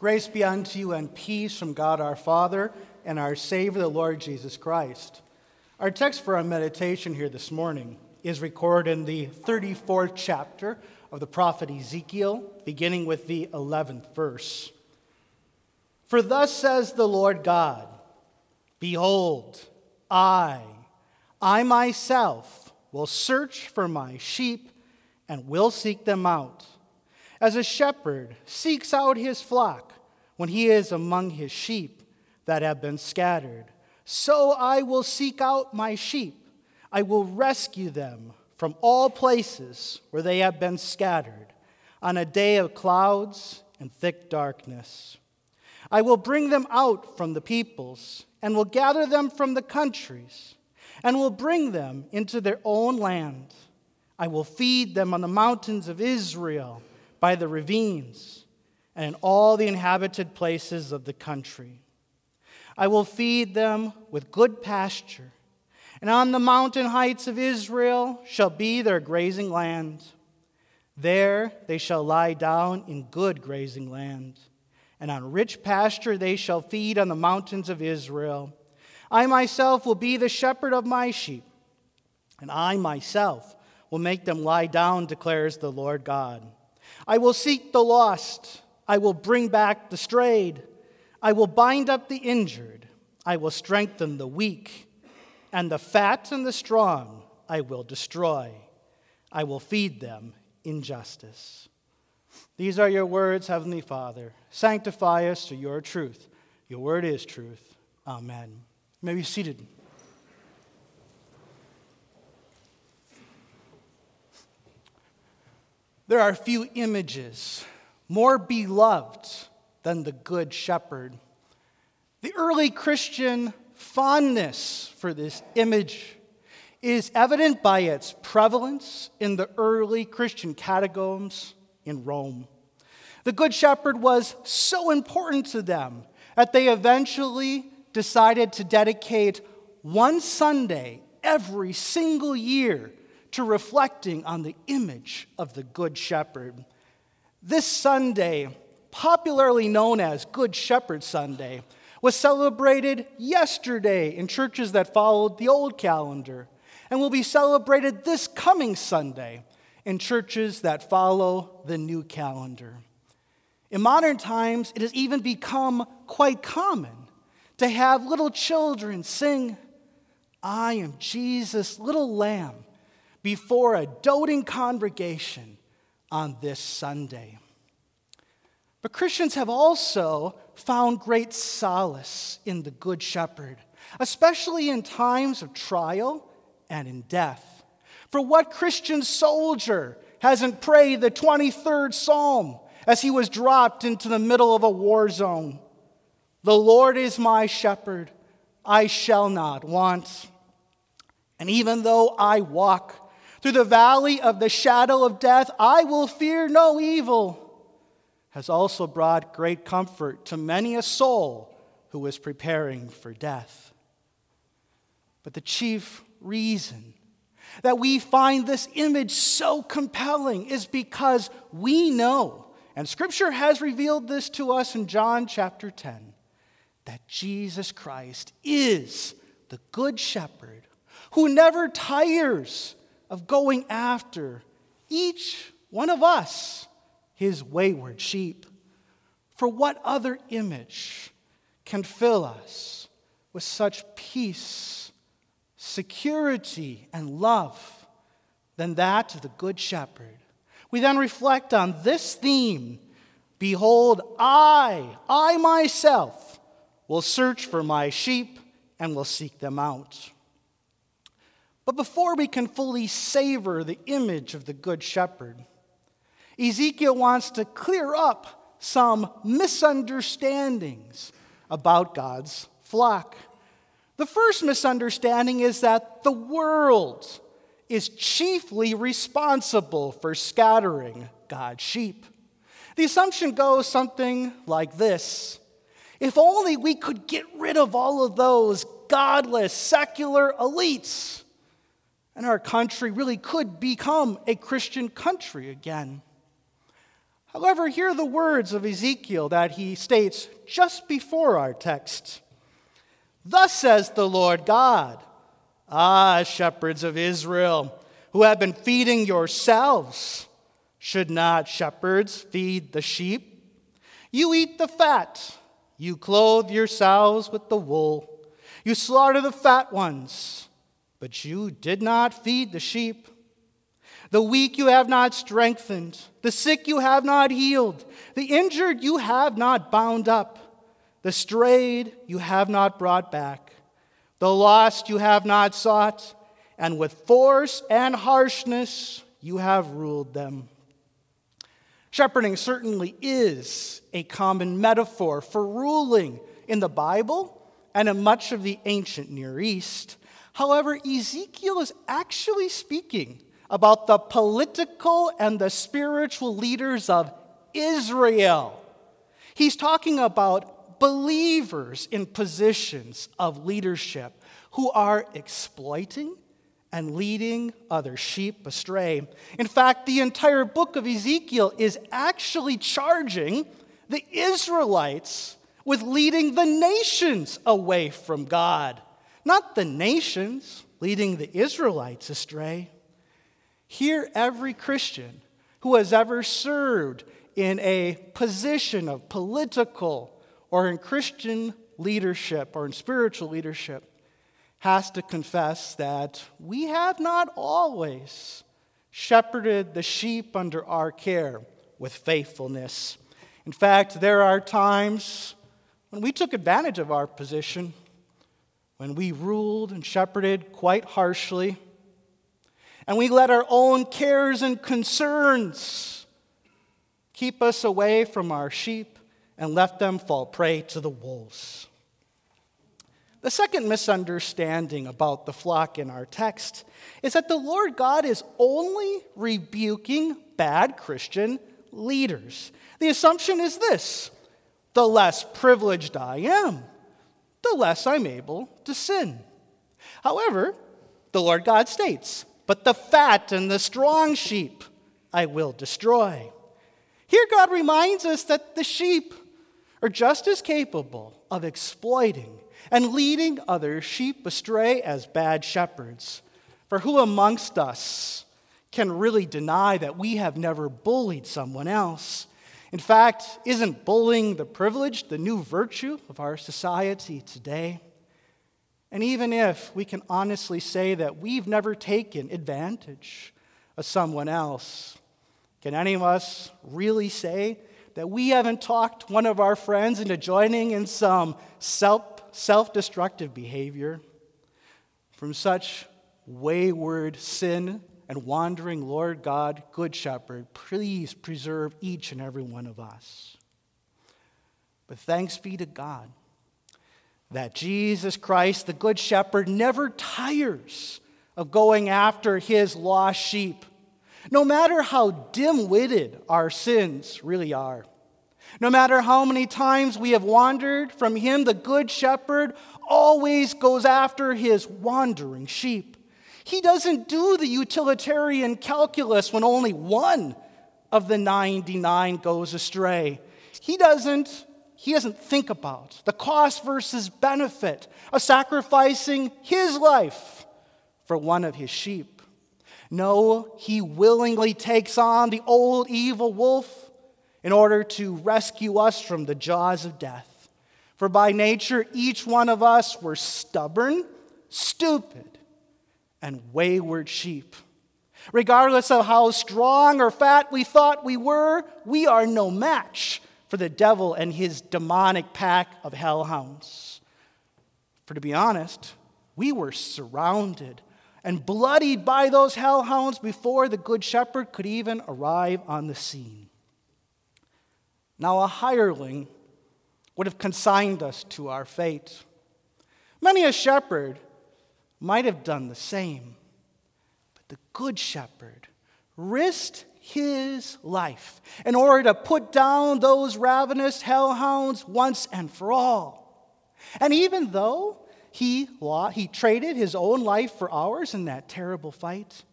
Grace be unto you and peace from God our Father and our Savior, the Lord Jesus Christ. Our text for our meditation here this morning is recorded in the 34th chapter of the prophet Ezekiel, beginning with the 11th verse. For thus says the Lord God Behold, I, I myself, will search for my sheep and will seek them out as a shepherd seeks out his flock when he is among his sheep that have been scattered, so I will seek out my sheep. I will rescue them from all places where they have been scattered on a day of clouds and thick darkness. I will bring them out from the peoples and will gather them from the countries and will bring them into their own land. I will feed them on the mountains of Israel by the ravines, and in all the inhabited places of the country. I will feed them with good pasture, and on the mountain heights of Israel shall be their grazing land. There they shall lie down in good grazing land, and on rich pasture they shall feed on the mountains of Israel. I myself will be the shepherd of my sheep, and I myself will make them lie down, declares the Lord God. I will seek the lost. I will bring back the strayed. I will bind up the injured. I will strengthen the weak. And the fat and the strong I will destroy. I will feed them in justice. These are your words, Heavenly Father. Sanctify us to your truth. Your word is truth. Amen. May be seated. There are few images more beloved than the Good Shepherd. The early Christian fondness for this image is evident by its prevalence in the early Christian catacombs in Rome. The Good Shepherd was so important to them that they eventually decided to dedicate one Sunday every single year to reflecting on the image of the Good Shepherd. This Sunday, popularly known as Good Shepherd Sunday, was celebrated yesterday in churches that followed the old calendar and will be celebrated this coming Sunday in churches that follow the new calendar. In modern times, it has even become quite common to have little children sing, I am Jesus' little lamb before a doting congregation on this Sunday. But Christians have also found great solace in the Good Shepherd, especially in times of trial and in death. For what Christian soldier hasn't prayed the 23rd Psalm as he was dropped into the middle of a war zone? The Lord is my shepherd, I shall not want. And even though I walk through the valley of the shadow of death, I will fear no evil, has also brought great comfort to many a soul who is preparing for death. But the chief reason that we find this image so compelling is because we know, and Scripture has revealed this to us in John chapter 10, that Jesus Christ is the Good Shepherd who never tires of going after each one of us, his wayward sheep. For what other image can fill us with such peace, security, and love than that of the Good Shepherd? We then reflect on this theme Behold, I, I myself, will search for my sheep and will seek them out. But before we can fully savor the image of the Good Shepherd, Ezekiel wants to clear up some misunderstandings about God's flock. The first misunderstanding is that the world is chiefly responsible for scattering God's sheep. The assumption goes something like this If only we could get rid of all of those godless, secular elites and our country really could become a Christian country again. However, hear the words of Ezekiel that he states just before our text. Thus says the Lord God, Ah, shepherds of Israel, who have been feeding yourselves, should not shepherds feed the sheep? You eat the fat, you clothe yourselves with the wool, you slaughter the fat ones, but you did not feed the sheep. The weak you have not strengthened, the sick you have not healed, the injured you have not bound up, the strayed you have not brought back, the lost you have not sought, and with force and harshness you have ruled them. Shepherding certainly is a common metaphor for ruling in the Bible and in much of the ancient Near East. However, Ezekiel is actually speaking about the political and the spiritual leaders of Israel. He's talking about believers in positions of leadership who are exploiting and leading other sheep astray. In fact, the entire book of Ezekiel is actually charging the Israelites with leading the nations away from God, not the nations leading the Israelites astray. Here, every Christian who has ever served in a position of political or in Christian leadership or in spiritual leadership has to confess that we have not always shepherded the sheep under our care with faithfulness. In fact, there are times when we took advantage of our position, when we ruled and shepherded quite harshly, and we let our own cares and concerns keep us away from our sheep and left them fall prey to the wolves. The second misunderstanding about the flock in our text is that the Lord God is only rebuking bad Christian leaders. The assumption is this the less privileged I am, the less I'm able to sin. However, the Lord God states, But the fat and the strong sheep I will destroy. Here, God reminds us that the sheep are just as capable of exploiting and leading other sheep astray as bad shepherds. For who amongst us can really deny that we have never bullied someone else? In fact, isn't bullying the privilege the new virtue of our society today? And even if we can honestly say that we've never taken advantage of someone else, can any of us really say that we haven't talked one of our friends into joining in some self destructive behavior? From such wayward sin and wandering Lord God, Good Shepherd, please preserve each and every one of us. But thanks be to God that Jesus Christ, the Good Shepherd, never tires of going after his lost sheep, no matter how dim witted our sins really are. No matter how many times we have wandered from him, the Good Shepherd always goes after his wandering sheep. He doesn't do the utilitarian calculus when only one of the 99 goes astray. He doesn't he doesn't think about the cost versus benefit of sacrificing his life for one of his sheep. No, he willingly takes on the old evil wolf in order to rescue us from the jaws of death. For by nature, each one of us were stubborn, stupid, and wayward sheep. Regardless of how strong or fat we thought we were, we are no match for the devil and his demonic pack of hellhounds. For to be honest, we were surrounded and bloodied by those hellhounds before the Good Shepherd could even arrive on the scene. Now, a hireling would have consigned us to our fate. Many a shepherd might have done the same. But the Good Shepherd risked his life in order to put down those ravenous hellhounds once and for all. And even though he, he traded his own life for ours in that terrible fight,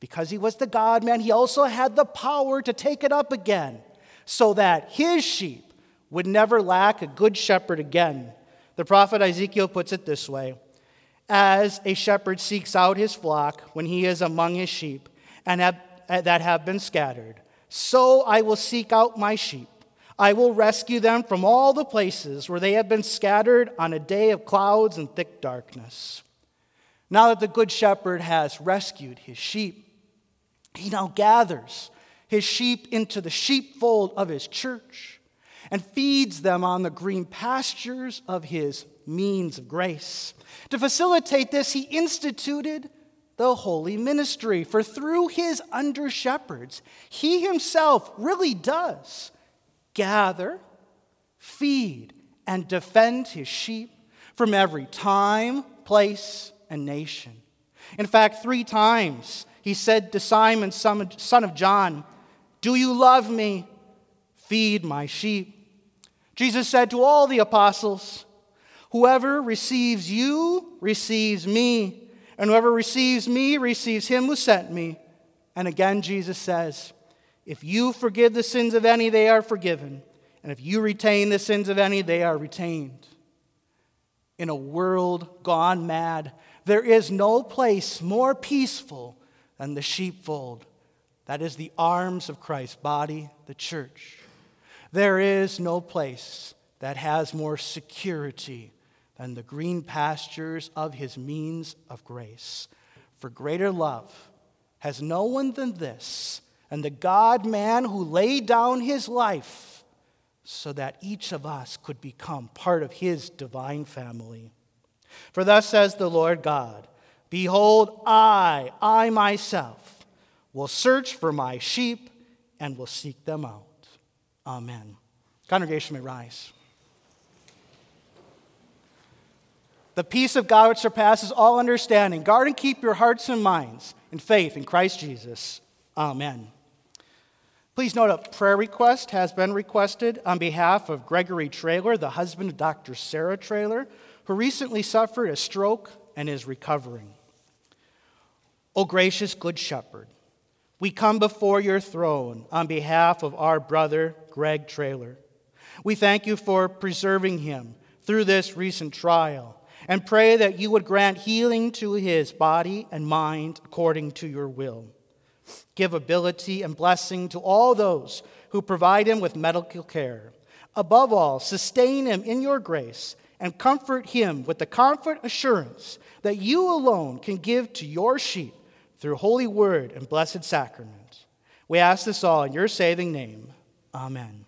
because he was the God man, he also had the power to take it up again so that his sheep would never lack a good shepherd again. The prophet Ezekiel puts it this way As a shepherd seeks out his flock when he is among his sheep and have, uh, that have been scattered, so I will seek out my sheep. I will rescue them from all the places where they have been scattered on a day of clouds and thick darkness. Now that the Good Shepherd has rescued his sheep, he now gathers his sheep into the sheepfold of his church and feeds them on the green pastures of his means of grace. To facilitate this, he instituted the holy ministry, for through his under shepherds, he himself really does gather, feed, and defend his sheep from every time, place, and nation. In fact, three times he said to Simon, son of John, Do you love me? Feed my sheep. Jesus said to all the apostles, Whoever receives you receives me, and whoever receives me receives him who sent me. And again, Jesus says, If you forgive the sins of any, they are forgiven. And if you retain the sins of any, they are retained. In a world gone mad, there is no place more peaceful than the sheepfold. That is the arms of Christ's body, the church. There is no place that has more security than the green pastures of his means of grace. For greater love has no one than this, and the God man who laid down his life so that each of us could become part of his divine family. For thus says the Lord God Behold, I, I myself, will search for my sheep and will seek them out. Amen. Congregation may rise. The peace of God which surpasses all understanding, guard and keep your hearts and minds in faith in Christ Jesus. Amen. Please note a prayer request has been requested on behalf of Gregory Trailer, the husband of Dr. Sarah Trailer, who recently suffered a stroke and is recovering. O gracious Good Shepherd, we come before your throne on behalf of our brother, Greg Trailer. We thank you for preserving him through this recent trial and pray that you would grant healing to his body and mind according to your will. Give ability and blessing to all those who provide him with medical care. Above all, sustain him in your grace and comfort him with the comfort assurance that you alone can give to your sheep through holy word and blessed sacrament. We ask this all in your saving name. Amen.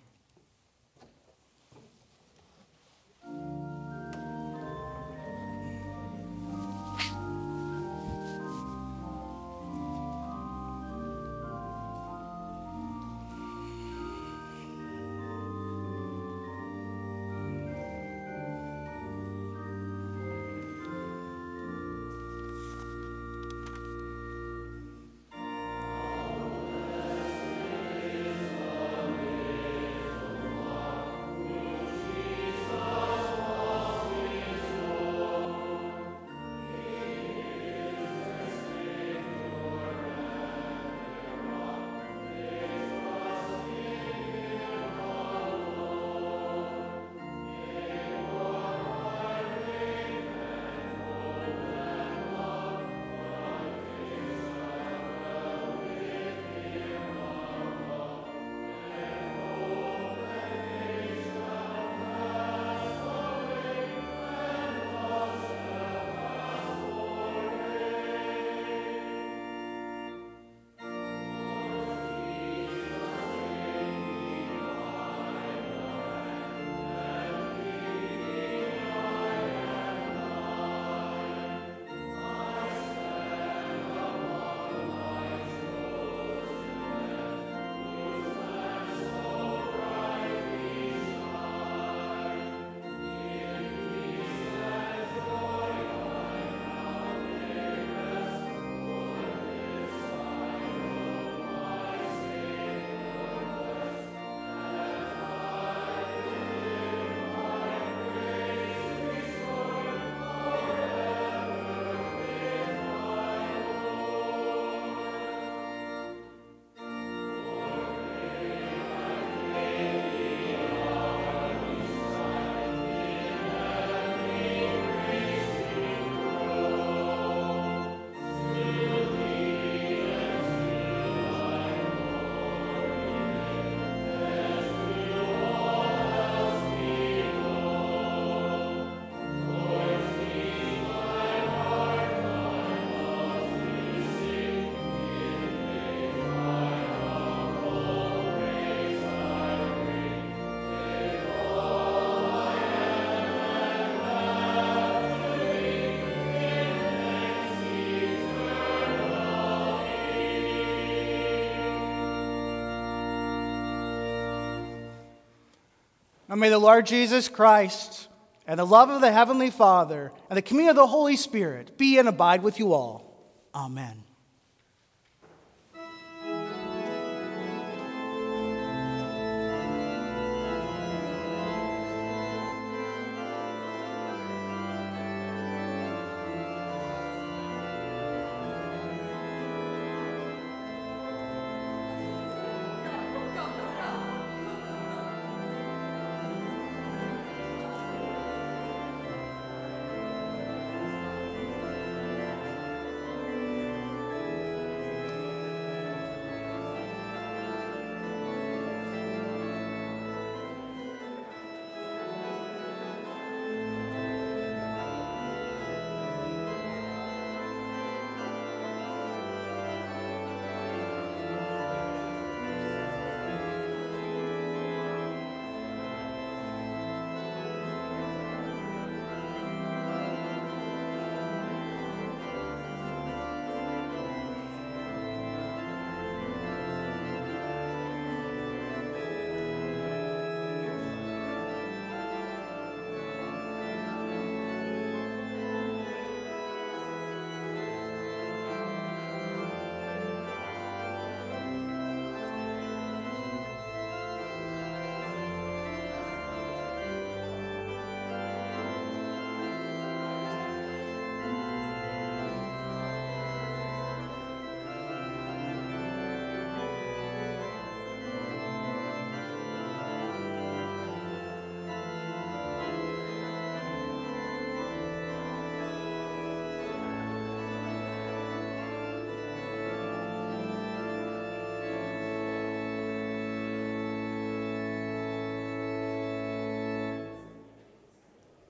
And may the Lord Jesus Christ and the love of the Heavenly Father and the communion of the Holy Spirit be and abide with you all. Amen.